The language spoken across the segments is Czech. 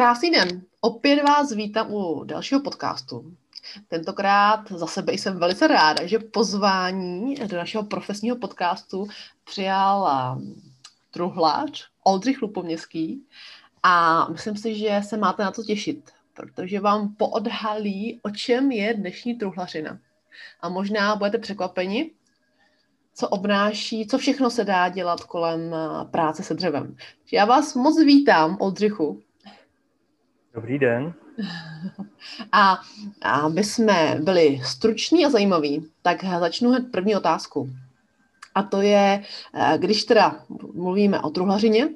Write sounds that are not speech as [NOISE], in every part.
Krásný den. Opět vás vítám u dalšího podcastu. Tentokrát za sebe jsem velice ráda, že pozvání do našeho profesního podcastu přijal truhlář Oldřich Lupoměský a myslím si, že se máte na to těšit, protože vám poodhalí, o čem je dnešní truhlařina. A možná budete překvapeni, co obnáší, co všechno se dá dělat kolem práce se dřevem. Já vás moc vítám, Oldřichu. Dobrý den. [LAUGHS] A aby jsme byli struční a zajímaví, tak začnu hned první otázku. A to je, eh, když teda mluvíme o truhlařině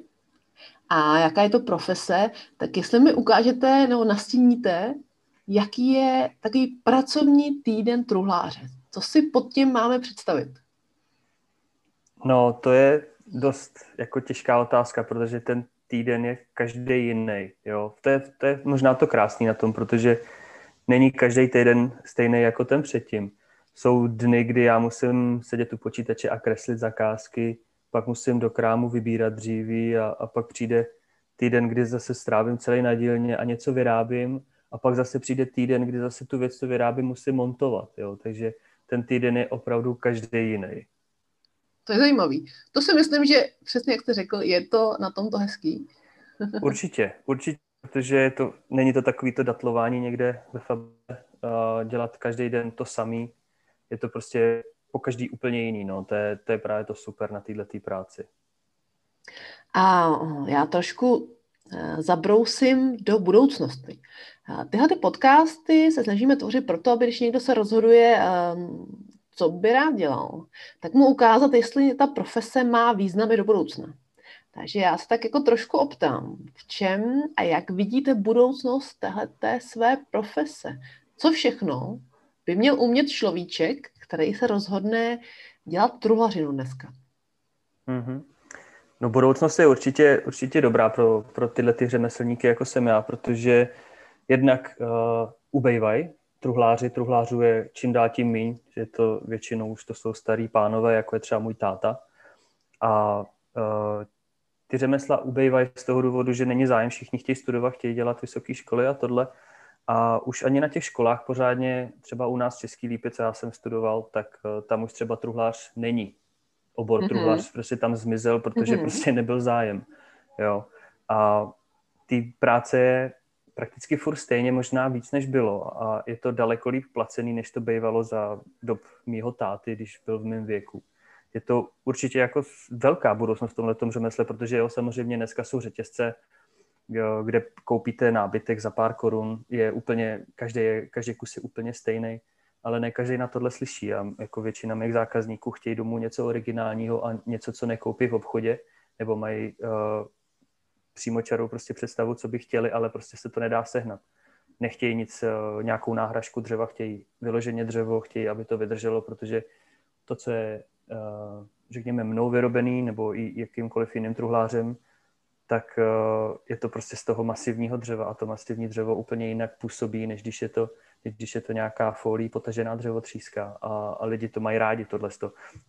a jaká je to profese, tak jestli mi ukážete nebo nastíníte, jaký je takový pracovní týden truhláře. Co si pod tím máme představit? No, to je dost jako těžká otázka, protože ten týden je každý jiný. Jo? To, je, to je možná to krásný na tom, protože není každý týden stejný jako ten předtím. Jsou dny, kdy já musím sedět u počítače a kreslit zakázky, pak musím do krámu vybírat dříví a, a pak přijde týden, kdy zase strávím celý na dílně a něco vyrábím a pak zase přijde týden, kdy zase tu věc, co vyrábím, musím montovat. Jo? Takže ten týden je opravdu každý jiný. To je zajímavý. To si myslím, že přesně jak jste řekl, je to na tomto hezký. [LAUGHS] určitě, určitě, protože to, není to takový to datlování někde ve fabě, uh, dělat každý den to samý. Je to prostě po každý úplně jiný. No. To, je, to je právě to super na této práci. A já trošku eh, zabrousím do budoucnosti. Tyhle ty podcasty se snažíme tvořit proto, aby když někdo se rozhoduje ehm, co by rád dělal, tak mu ukázat, jestli ta profese má význam i do budoucna. Takže já se tak jako trošku optám, v čem a jak vidíte budoucnost téhleté své profese? Co všechno by měl umět človíček, který se rozhodne dělat truhlařinu dneska? Mm-hmm. No budoucnost je určitě, určitě dobrá pro, pro tyhle ty řemeslníky, jako jsem já, protože jednak uh, ubejvají truhláři, truhlářů je čím dál tím míň, že to většinou už to jsou starý pánové, jako je třeba můj táta. A uh, ty řemesla ubejvají z toho důvodu, že není zájem, všichni chtějí studovat, chtějí dělat vysoké školy a tohle. A už ani na těch školách pořádně, třeba u nás Český Lípice, já jsem studoval, tak uh, tam už třeba truhlář není. Obor mm-hmm. truhlář prostě tam zmizel, protože mm-hmm. prostě nebyl zájem. Jo. A ty práce je prakticky furt stejně, možná víc, než bylo. A je to daleko líp placený, než to bývalo za dob mýho táty, když byl v mém věku. Je to určitě jako velká budoucnost v tomhle řemesle, protože jo, samozřejmě dneska jsou řetězce, jo, kde koupíte nábytek za pár korun, je úplně, každý, každý kus je úplně stejný, ale ne každý na tohle slyší a jako většina mých zákazníků chtějí domů něco originálního a něco, co nekoupí v obchodě, nebo mají uh, přímočarou prostě představu, co by chtěli, ale prostě se to nedá sehnat. Nechtějí nic, eh, nějakou náhražku dřeva, chtějí vyloženě dřevo, chtějí, aby to vydrželo, protože to, co je, eh, řekněme, mnou vyrobený nebo i jakýmkoliv jiným truhlářem, tak eh, je to prostě z toho masivního dřeva a to masivní dřevo úplně jinak působí, než když je to, když je to nějaká folí potažená dřevotříska a, a lidi to mají rádi, tohle.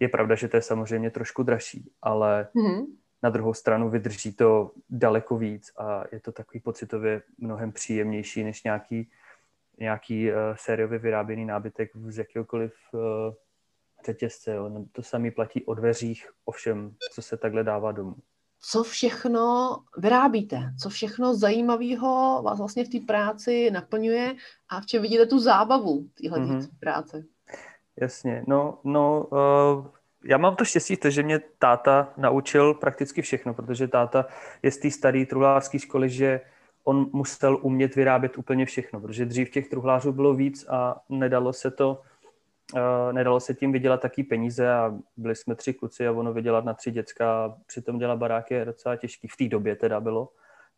Je pravda, že to je samozřejmě trošku dražší, ale mm-hmm na druhou stranu vydrží to daleko víc a je to takový pocitově mnohem příjemnější než nějaký, nějaký uh, sériově vyráběný nábytek z jakéhokoliv uh, řetězce. Jo. To samý platí o dveřích, ovšem, co se takhle dává domů. Co všechno vyrábíte? Co všechno zajímavého vás vlastně v té práci naplňuje a v čem vidíte tu zábavu téhle mm-hmm. práce? Jasně, no, no uh, já mám to štěstí, to, že mě táta naučil prakticky všechno, protože táta je z té staré truhlářské školy, že on musel umět vyrábět úplně všechno, protože dřív těch truhlářů bylo víc a nedalo se to, uh, nedalo se tím vydělat taký peníze a byli jsme tři kluci a ono vydělat na tři děcka a přitom dělat baráky je docela těžký, v té době teda bylo.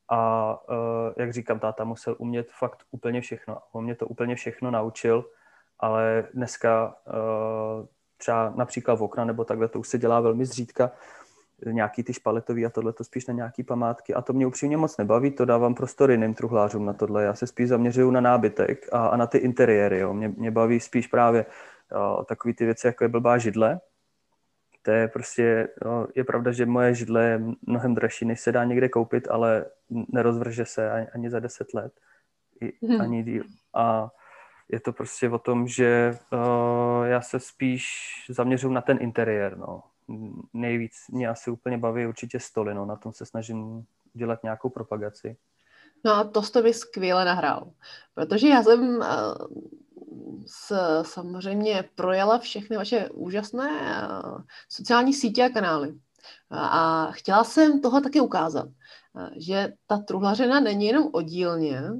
A uh, jak říkám, táta musel umět fakt úplně všechno. On mě to úplně všechno naučil, ale dneska uh, třeba například v okna nebo takhle, to už se dělá velmi zřídka, nějaký ty špaletový a tohle to spíš na nějaký památky a to mě upřímně moc nebaví, to dávám prostor jiným truhlářům na tohle. Já se spíš zaměřuju na nábytek a, a na ty interiéry. Jo. Mě, mě baví spíš právě o, takový ty věci, jako je blbá židle, To je prostě, no, je pravda, že moje židle je mnohem dražší, než se dá někde koupit, ale nerozvrže se ani, ani za deset let. I, hmm. Ani díl. A je to prostě o tom, že uh, já se spíš zaměřuji na ten interiér, no. Nejvíc mě asi úplně baví určitě stoly, no. Na tom se snažím dělat nějakou propagaci. No a to jste mi skvěle nahrál, protože já jsem uh, s, samozřejmě projela všechny vaše úžasné uh, sociální sítě a kanály. A chtěla jsem toho taky ukázat, že ta truhlařina není jenom oddílně, a,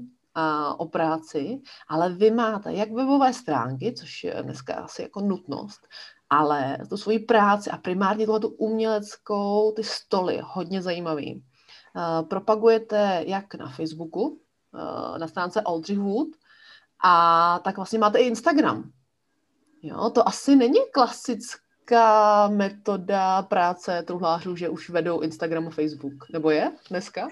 o práci, ale vy máte jak webové stránky, což je dneska asi jako nutnost, ale tu svoji práci a primárně tu uměleckou, ty stoly, hodně zajímavý. Propagujete jak na Facebooku, na stránce Aldrich Wood, a tak vlastně máte i Instagram. Jo, to asi není klasická metoda práce truhlářů, že už vedou Instagram a Facebook, nebo je dneska?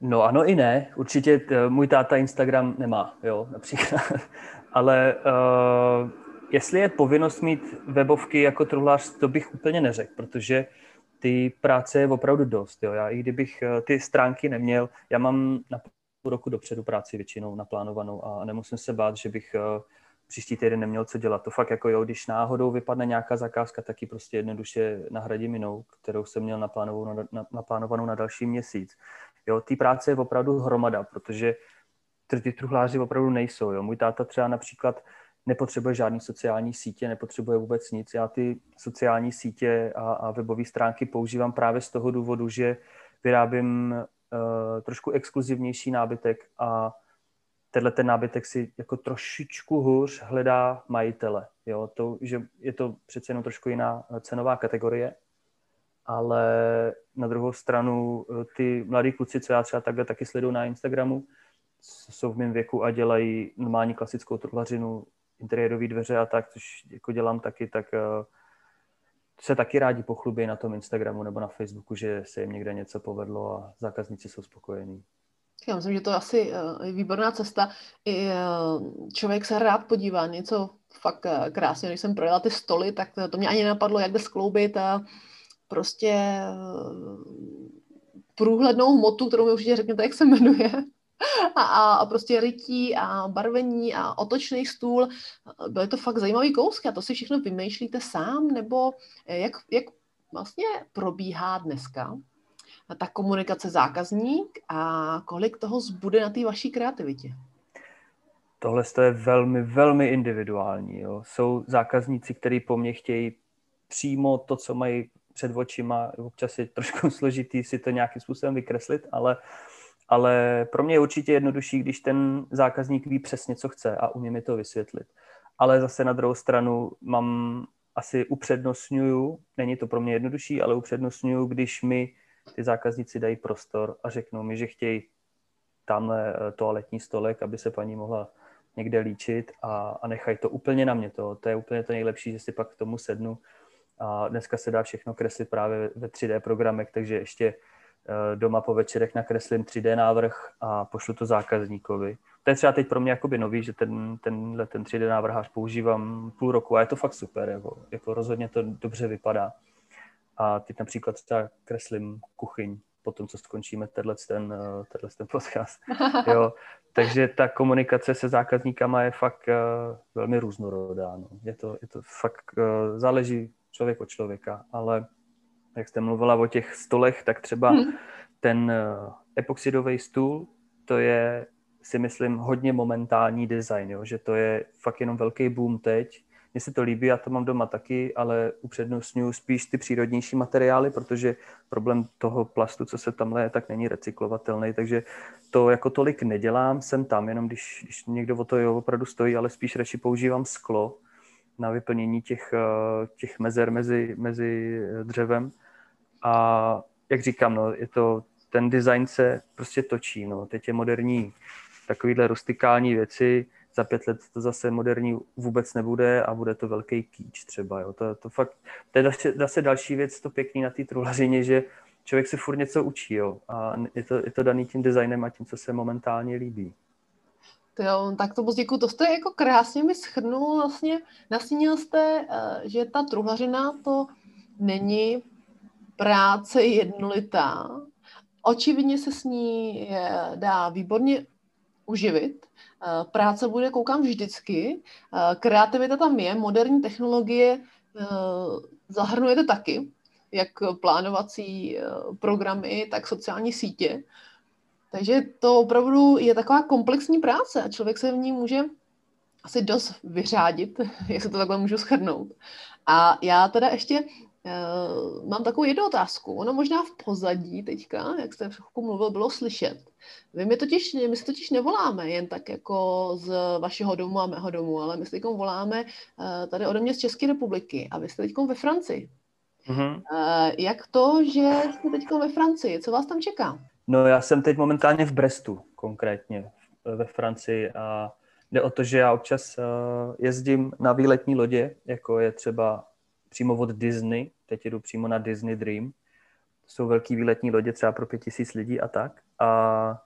No ano i ne. Určitě eh, můj táta Instagram nemá, jo, například. [LAUGHS] Ale uh, jestli je povinnost mít webovky jako truhlář, to bych úplně neřekl, protože ty práce je opravdu dost. Jo. Já i kdybych eh, ty stránky neměl, já mám na půl roku dopředu práci většinou naplánovanou a nemusím se bát, že bych příští týden neměl co dělat. To fakt jako jo, když náhodou vypadne nějaká zakázka, tak ji prostě jednoduše nahradím jinou, kterou jsem měl naplánovanou na, na, naplánovanou na další měsíc. Jo, té práce je opravdu hromada, protože ty truhláři opravdu nejsou. Jo. Můj táta třeba například nepotřebuje žádný sociální sítě, nepotřebuje vůbec nic. Já ty sociální sítě a, a webové stránky používám právě z toho důvodu, že vyrábím uh, trošku exkluzivnější nábytek a tenhle ten nábytek si jako trošičku hůř hledá majitele. Jo? To, že je to přece jenom trošku jiná cenová kategorie, ale na druhou stranu eh, ty mladí kluci, co já třeba takhle taky sleduju na Instagramu, jsou v mém věku a dělají normální klasickou truhlařinu, interiérové dveře a tak, což jako dělám taky, tak uh, se taky rádi pochlubí na tom Instagramu nebo na Facebooku, že se jim někde něco povedlo a zákazníci jsou spokojení. Já myslím, že to je asi uh, výborná cesta. I člověk se rád podívá něco fakt krásně. Když jsem projela ty stoly, tak to, to mě ani napadlo, jak jde skloubit a prostě eh, průhlednou hmotu, kterou mi určitě řekněte, jak se jmenuje, a, a, a prostě rytí a barvení a otočný stůl. Byly to fakt zajímavý kousky a to si všechno vymýšlíte sám, nebo jak, jak vlastně probíhá dneska ta komunikace zákazník a kolik toho zbude na té vaší kreativitě? Tohle je velmi, velmi individuální. Jo. Jsou zákazníci, kteří po mně chtějí přímo to, co mají před očima, občas je trošku [LAUGHS] složitý si to nějakým způsobem vykreslit, ale, ale pro mě je určitě jednodušší, když ten zákazník ví přesně, co chce a umí mi to vysvětlit. Ale zase na druhou stranu mám asi upřednostňuju, není to pro mě jednodušší, ale upřednostňuju, když mi ty zákazníci dají prostor a řeknou mi, že chtějí tamhle eh, toaletní stolek, aby se paní mohla někde líčit a, a nechají to úplně na mě. To, to je úplně to nejlepší, že si pak k tomu sednu a dneska se dá všechno kreslit právě ve 3D programech, takže ještě eh, doma po večerech nakreslím 3D návrh a pošlu to zákazníkovi. To je třeba teď pro mě jakoby nový, že ten, tenhle ten 3D návrhář používám půl roku a je to fakt super, jako, jako rozhodně to dobře vypadá. A teď například třeba kreslím kuchyň po tom, co skončíme tenhle ten, eh, tenhle ten podcast. [LAUGHS] Jo. Takže ta komunikace se zákazníkama je fakt uh, velmi různorodá. No. Je, to, je to fakt, uh, záleží člověk od člověka, ale jak jste mluvila o těch stolech, tak třeba hmm. ten eh, epoxidový stůl, to je si myslím hodně momentální design, jo? že to je fakt jenom velký boom teď. Mně se to líbí, já to mám doma taky, ale upřednostňuji spíš ty přírodnější materiály, protože problém toho plastu, co se tam leje, tak není recyklovatelný, takže to jako tolik nedělám, jsem tam, jenom když, když někdo o to jo, opravdu stojí, ale spíš radši používám sklo, na vyplnění těch, eh, těch mezer mezi, mezi dřevem. A jak říkám, no, je to, ten design se prostě točí. No. Teď je moderní takovýhle rustikální věci, za pět let to zase moderní vůbec nebude a bude to velký kýč třeba. Jo. To, to, fakt, to je zase, další věc, to pěkný na té truhlařině, že člověk se furt něco učí jo. a je to, je to daný tím designem a tím, co se momentálně líbí. To jo, tak to moc děkuji. To jste jako krásně mi schrnul, vlastně nastínil jste, eh, že ta truhlařina to není práce jednolitá. Očividně se s ní dá výborně uživit. Eh, práce bude, koukám, vždycky. Eh, kreativita tam je, moderní technologie zahrnujete taky, jak plánovací programy, tak sociální sítě. Takže to opravdu je taková komplexní práce a člověk se v ní může asi dost vyřádit, [LAUGHS] jestli to takhle můžu schrnout. A já teda ještě uh, mám takovou jednu otázku. Ono možná v pozadí teďka, jak jste v mluvil, bylo slyšet. Vy my, totiž, my si totiž nevoláme jen tak jako z vašeho domu a mého domu, ale my si teď voláme uh, tady ode mě z České republiky a vy jste teď ve Francii. Mm-hmm. Uh, jak to, že jste teď ve Francii? Co vás tam čeká? No já jsem teď momentálně v Brestu konkrétně ve Francii a jde o to, že já občas uh, jezdím na výletní lodě, jako je třeba přímo od Disney, teď jdu přímo na Disney Dream. Jsou velký výletní lodě třeba pro pět tisíc lidí a tak. A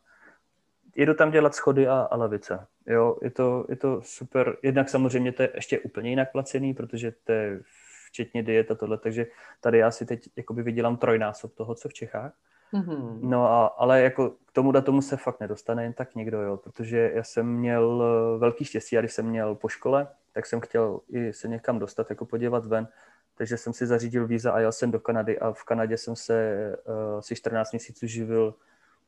jedu tam dělat schody a, a lavice. Jo, je to, je to super. Jednak samozřejmě to je ještě úplně jinak placený, protože to je včetně diet a tohle, takže tady já si teď jakoby vydělám trojnásob toho, co v Čechách. Mm-hmm. No a, ale jako k tomu datomu se fakt nedostane jen tak někdo, jo, protože já jsem měl eh, velký štěstí a když jsem měl po škole, tak jsem chtěl i se někam dostat, jako podívat ven, takže jsem si zařídil víza a jel jsem do Kanady a v Kanadě jsem se uh, si 14 měsíců živil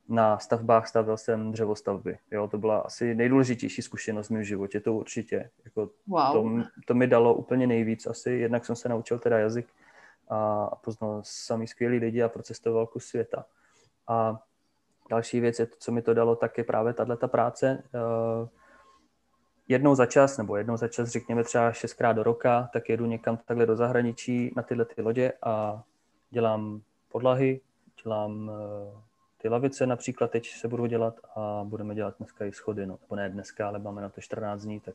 na stavbách, stavil jsem dřevostavby. Jo, to byla asi nejdůležitější zkušenost v mém životě, to určitě. Jako wow. to, to mi dalo úplně nejvíc asi, jednak jsem se naučil teda jazyk, a poznal samý skvělý lidi a procestoval kus světa. A další věc je to, co mi to dalo, tak je právě tato práce. Eh, jednou za čas, nebo jednou za čas, řekněme třeba šestkrát do roka, tak jedu někam takhle do zahraničí na tyhle ty lodě a dělám podlahy, dělám eh, ty lavice například, teď se budu dělat a budeme dělat dneska i schody, no, nebo ne dneska, ale máme na to 14 dní, tak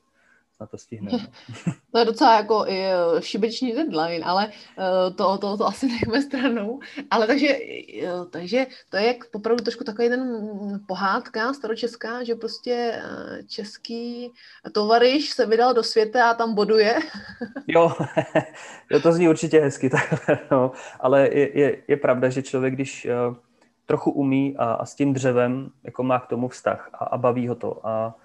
na to stihneme. [LAUGHS] to je docela jako i eh, šibeční deadline, ale eh, to, to, to asi nechme stranou. Ale takže, eh, takže to je jak opravdu trošku takový ten pohádka staročeská, že prostě český tovariš se vydal do světa a tam boduje. [LAUGHS] jo, [LAUGHS] jo, to zní určitě hezky, takhle, no. ale je, je, je pravda, že člověk, když trochu umí a, a s tím dřevem jako má k tomu vztah a, a baví ho to a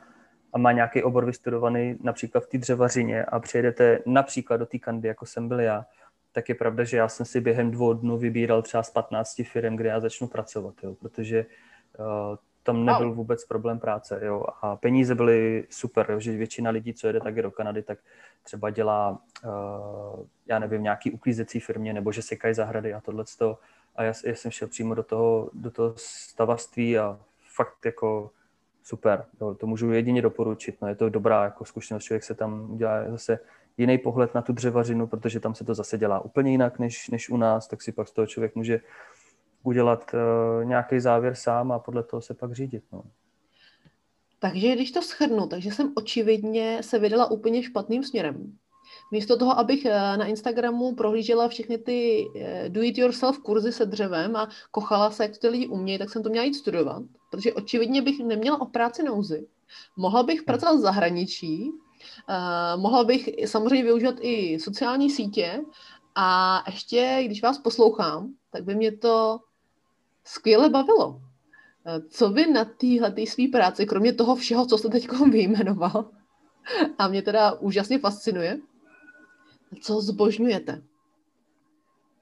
a má nějaký obor vystudovaný například v té dřevařině a přijedete například do té kandy, jako jsem byl já, tak je pravda, že já jsem si během dvou dnů vybíral třeba z 15 firm, kde já začnu pracovat, jo, protože uh, tam nebyl vůbec problém práce. Jo, a peníze byly super, jo, že většina lidí, co jede taky do Kanady, tak třeba dělá, uh, já nevím, nějaký uklízecí firmě, nebo že sekají zahrady a tohle. A já, já jsem šel přímo do toho, do toho stavaství a fakt jako super, jo, to můžu jedině doporučit, no, je to dobrá jako zkušenost, člověk se tam udělá zase jiný pohled na tu dřevařinu, protože tam se to zase dělá úplně jinak než, než u nás, tak si pak z toho člověk může udělat uh, nějaký závěr sám a podle toho se pak řídit. No. Takže když to schrnu, takže jsem očividně se vydala úplně špatným směrem. Místo toho, abych eh, na Instagramu prohlížela všechny ty eh, do-it-yourself kurzy se dřevem a kochala se, jak to ty lidi umějí, tak jsem to měla jít studovat, protože očividně bych neměla o práci nouzy. Mohla bych hmm. pracovat v zahraničí, uh, mohla bych samozřejmě využívat i sociální sítě a ještě, když vás poslouchám, tak by mě to skvěle bavilo. Co vy na téhle své práci, kromě toho všeho, co jste teď vyjmenoval, [LAUGHS] a mě teda úžasně fascinuje, co zbožňujete?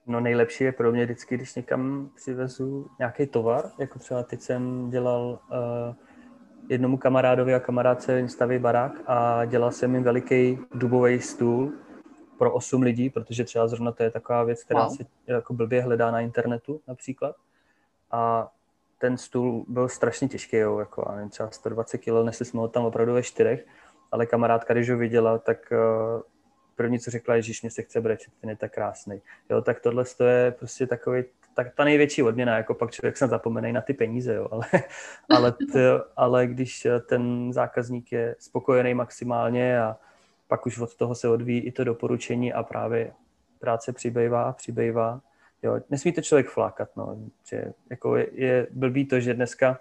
No nejlepší je pro mě vždycky, když někam přivezu nějaký tovar, jako třeba teď jsem dělal uh, jednomu kamarádovi a kamarádce staví barák a dělal jsem jim veliký dubový stůl pro 8 lidí, protože třeba zrovna to je taková věc, která wow. se jako blbě hledá na internetu například. A ten stůl byl strašně těžký, jo, jako, nevím, třeba 120 kg, nesli jsme ho tam opravdu ve čtyřech, ale kamarádka, když ho viděla, tak uh, první, co řekla, že mě se chce brečet, ten je tak krásný. Jo, tak tohle je prostě takový, tak ta největší odměna, jako pak člověk se zapomene na ty peníze, jo, ale, [LAUGHS] ale, t, ale když ten zákazník je spokojený maximálně a pak už od toho se odvíjí i to doporučení a právě práce přibývá a přibývá. Jo, nesmí to člověk flákat, no, že jako je, je blbý to, že dneska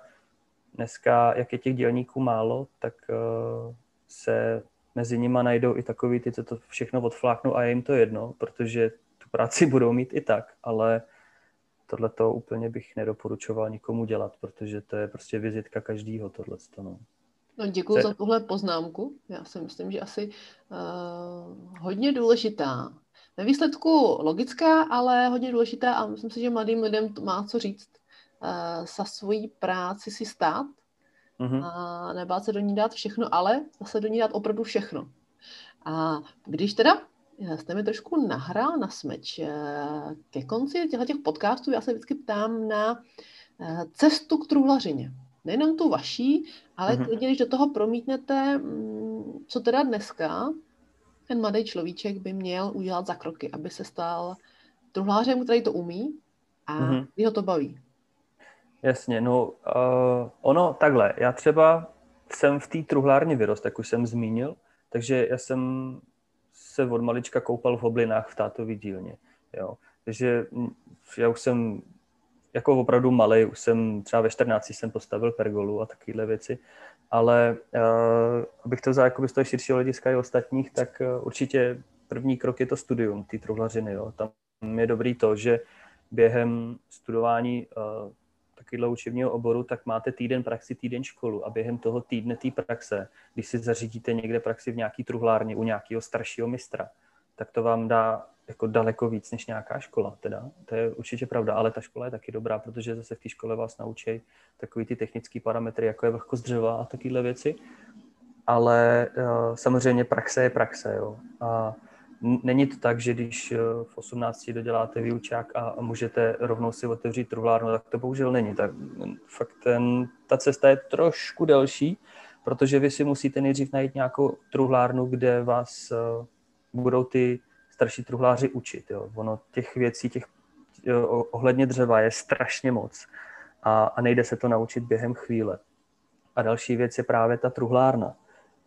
dneska, jak je těch dělníků málo, tak uh, se mezi nimi najdou i takový ty, co to všechno odfláknou a je jim to jedno, protože tu práci budou mít i tak, ale tohle to úplně bych nedoporučoval nikomu dělat, protože to je prostě vizitka každýho tohle. No. No, děkuji za tuhle poznámku. Já si myslím, že asi uh, hodně důležitá. Ve výsledku logická, ale hodně důležitá a myslím si, že mladým lidem to má co říct. Uh, za svoji práci si stát mm-hmm. a nebát se do ní dát všechno, ale zase do ní dát opravdu všechno. A když teda jste mi trošku nahrál na smeč eh, ke konci těchto těch podcastů, já se vždycky ptám na cestu k truhlařině nejenom tu vaší, ale mm-hmm. klidně, když do toho promítnete, mm, co teda dneska ten mladý človíček by měl udělat za kroky, aby se stal truhlářem, který to umí a mm-hmm. kdy ho to baví. Jasně, no uh, ono takhle, já třeba jsem v té truhlárně vyrost, jak už jsem zmínil, takže já jsem se od malička koupal v oblinách v tátový dílně, jo. Takže já už jsem jako opravdu malý, už jsem třeba ve 14 jsem postavil pergolu a takovéhle věci, ale uh, abych to vzal jako z toho širšího hlediska i ostatních, tak uh, určitě první krok je to studium té truhlařiny. Jo. Tam je dobrý to, že během studování uh, takového učebního oboru, tak máte týden praxi, týden školu a během toho týdne té praxe, když si zařídíte někde praxi v nějaký truhlárně u nějakého staršího mistra, tak to vám dá jako daleko víc než nějaká škola, teda. To je určitě pravda, ale ta škola je taky dobrá, protože zase v té škole vás naučí takový ty technické parametry, jako je vlhkost dřeva a takovéhle věci. Ale uh, samozřejmě praxe je praxe, jo. A není to tak, že když uh, v 18 doděláte výučák a, můžete rovnou si otevřít truhlárnu, tak to bohužel není. Tak fakt ten, ta cesta je trošku delší, protože vy si musíte nejdřív najít nějakou truhlárnu, kde vás uh, budou ty starší truhláři učit. Jo. Ono těch věcí, těch jo, ohledně dřeva je strašně moc a, a nejde se to naučit během chvíle. A další věc je právě ta truhlárna,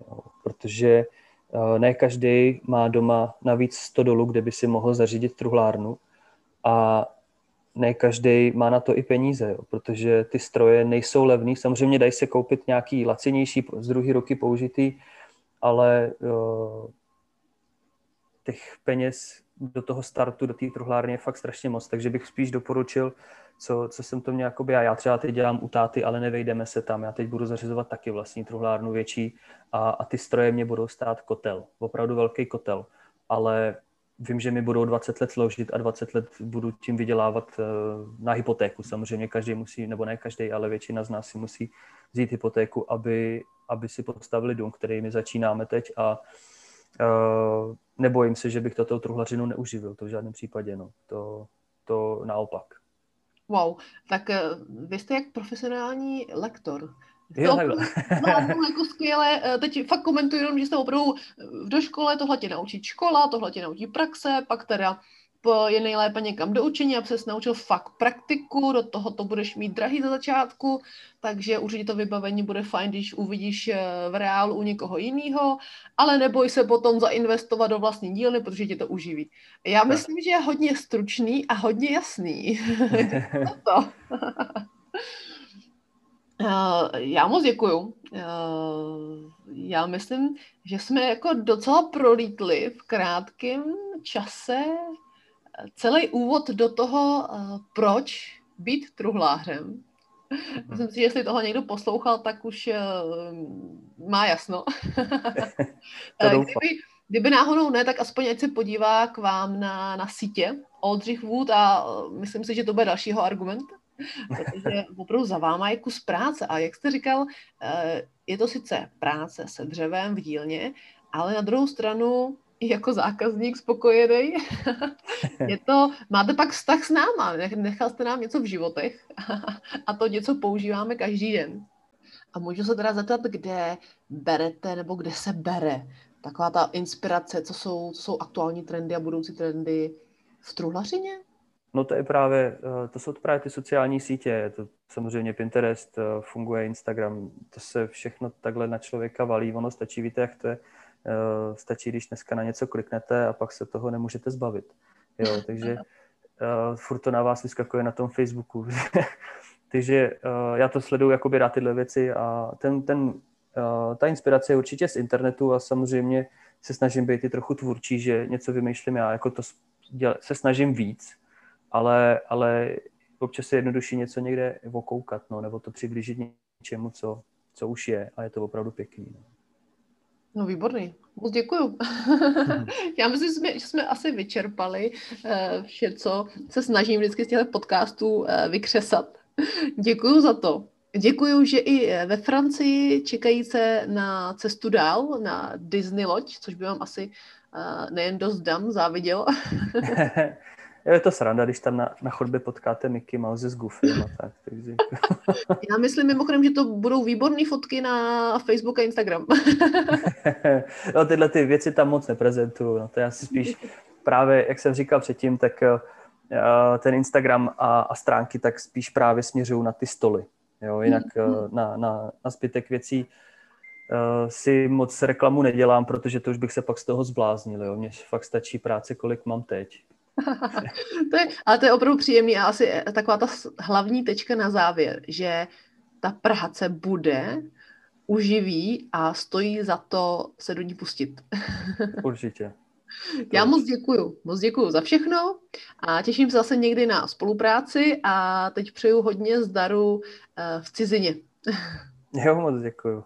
jo, protože ne každý má doma navíc 100 dolů, kde by si mohl zařídit truhlárnu a ne každý má na to i peníze, jo, protože ty stroje nejsou levný. Samozřejmě dají se koupit nějaký lacinější, z druhé ruky použitý, ale uh, těch peněz do toho startu, do té truhlárny je fakt strašně moc, takže bych spíš doporučil, co, co jsem to měl jakoby já. Já třeba teď dělám u táty, ale nevejdeme se tam. Já teď budu zařizovat taky vlastní truhlárnu větší a, a ty stroje mě budou stát kotel, opravdu velký kotel, ale vím, že mi budou 20 let sloužit a 20 let budu tím vydělávat uh, na hypotéku. Samozřejmě každý musí, nebo ne každý, ale většina z nás si musí vzít hypotéku, aby, aby si postavili dům, který my začínáme teď a uh, nebojím se, že bych toto truhlařinu neuživil, to v žádném případě, no. To, to naopak. Wow, tak eh, vy jste jak profesionální lektor. Jo. No, jako skvěle. Eh, teď fakt komentuju jenom, že jste opravdu v škole, tohle tě naučí škola, tohle tě naučí praxe, pak teda je nejlépe někam do učení, aby se naučil fakt praktiku, do toho to budeš mít drahý za začátku, takže určitě to vybavení bude fajn, když uvidíš eh, v reálu u někoho jiného, ale neboj se potom zainvestovat do vlastní dílny, protože ti to uživí. Já tak. myslím, že je hodně stručný a hodně jasný. [LAUGHS] [LAUGHS] to. Eh, já moc děkuju. Eh, já myslím, že jsme jako docela prolítli v krátkém čase celý úvod do toho, uh, proč být truhlářem. Mhm. Myslím si, že jestli toho někdo poslouchal, tak už uh, má jasno. [LAUGHS] [LAUGHS] kdyby, kdyby náhodou ne, tak aspoň ať se podívá k vám na, na sítě Oldřich Wood a uh, myslím si, že to bude dalšího argument. [LAUGHS] Protože opravdu za váma je kus práce. A jak jste říkal, je to sice práce se dřevem v dílně, ale na druhou stranu jako zákazník spokojený. [LAUGHS] je to, máte pak vztah s náma, nechal jste nám něco v životech [LAUGHS] a to něco používáme každý den. A můžu se teda zeptat, kde berete nebo kde se bere taková ta inspirace, co jsou, co jsou aktuální trendy a budoucí trendy v truhlařině? No to je právě, eh, to jsou právě ty sociální sítě, to samozřejmě Pinterest, eh, funguje Instagram, to se všechno takhle na člověka valí, ono stačí, víte, jak to je, stačí, když dneska na něco kliknete a pak se toho nemůžete zbavit. Jo, [LAUGHS] takže uh, furt to na vás vyskakuje na tom Facebooku. [LAUGHS] Takže uh, já to sleduju jakoby rád tyhle věci a ten, ten, uh, ta inspirace je určitě z internetu a samozřejmě se snažím být i trochu tvůrčí, že něco vymýšlím já, jako to děl, se snažím víc, ale, ale občas je jednodušší něco někde okoukat, no, nebo to přiblížit něčemu, co, co už je a je to opravdu pěkný. No. No výborný, moc děkuju. [LAUGHS] Já myslím, že jsme, že jsme asi vyčerpali uh, vše, co se snažím vždycky z těchto podcastů uh, vykřesat. děkuju za to. Děkuju, že i eh, ve Francii čekají se na cestu dál, na Disney loď, což by vám asi uh, nejen dost dam záviděl. [LAUGHS] je to sranda, když tam na, na chodbě potkáte Mickey Mouse s Goofy a tak. Takže... [LAUGHS] Já myslím mimochodem, že to budou výborné fotky na Facebook a Instagram. [LAUGHS] no, tyhle ty věci tam moc neprezentuju. No, to já si spíš právě, jak jsem říkal předtím, tak uh, ten Instagram a, a stránky tak spíš právě směřují na ty stoly. Jo, jinak uh, na, na, na zbytek věcí uh, si moc reklamu nedělám, protože to už bych se pak z toho zbláznil. Jo. Mně fakt stačí práce, kolik mám teď. [LAUGHS] to je, ale to je opravdu příjemný a asi taková ta hlavní tečka na závěr, že ta práce bude, uživí a stojí za to se do ní pustit. [LAUGHS] Určitě. Já moc děkuju. Moc děkuju za všechno a těším se zase někdy na spolupráci a teď přeju hodně zdaru eh, v cizině. [LAUGHS] Jo, moc děkuju.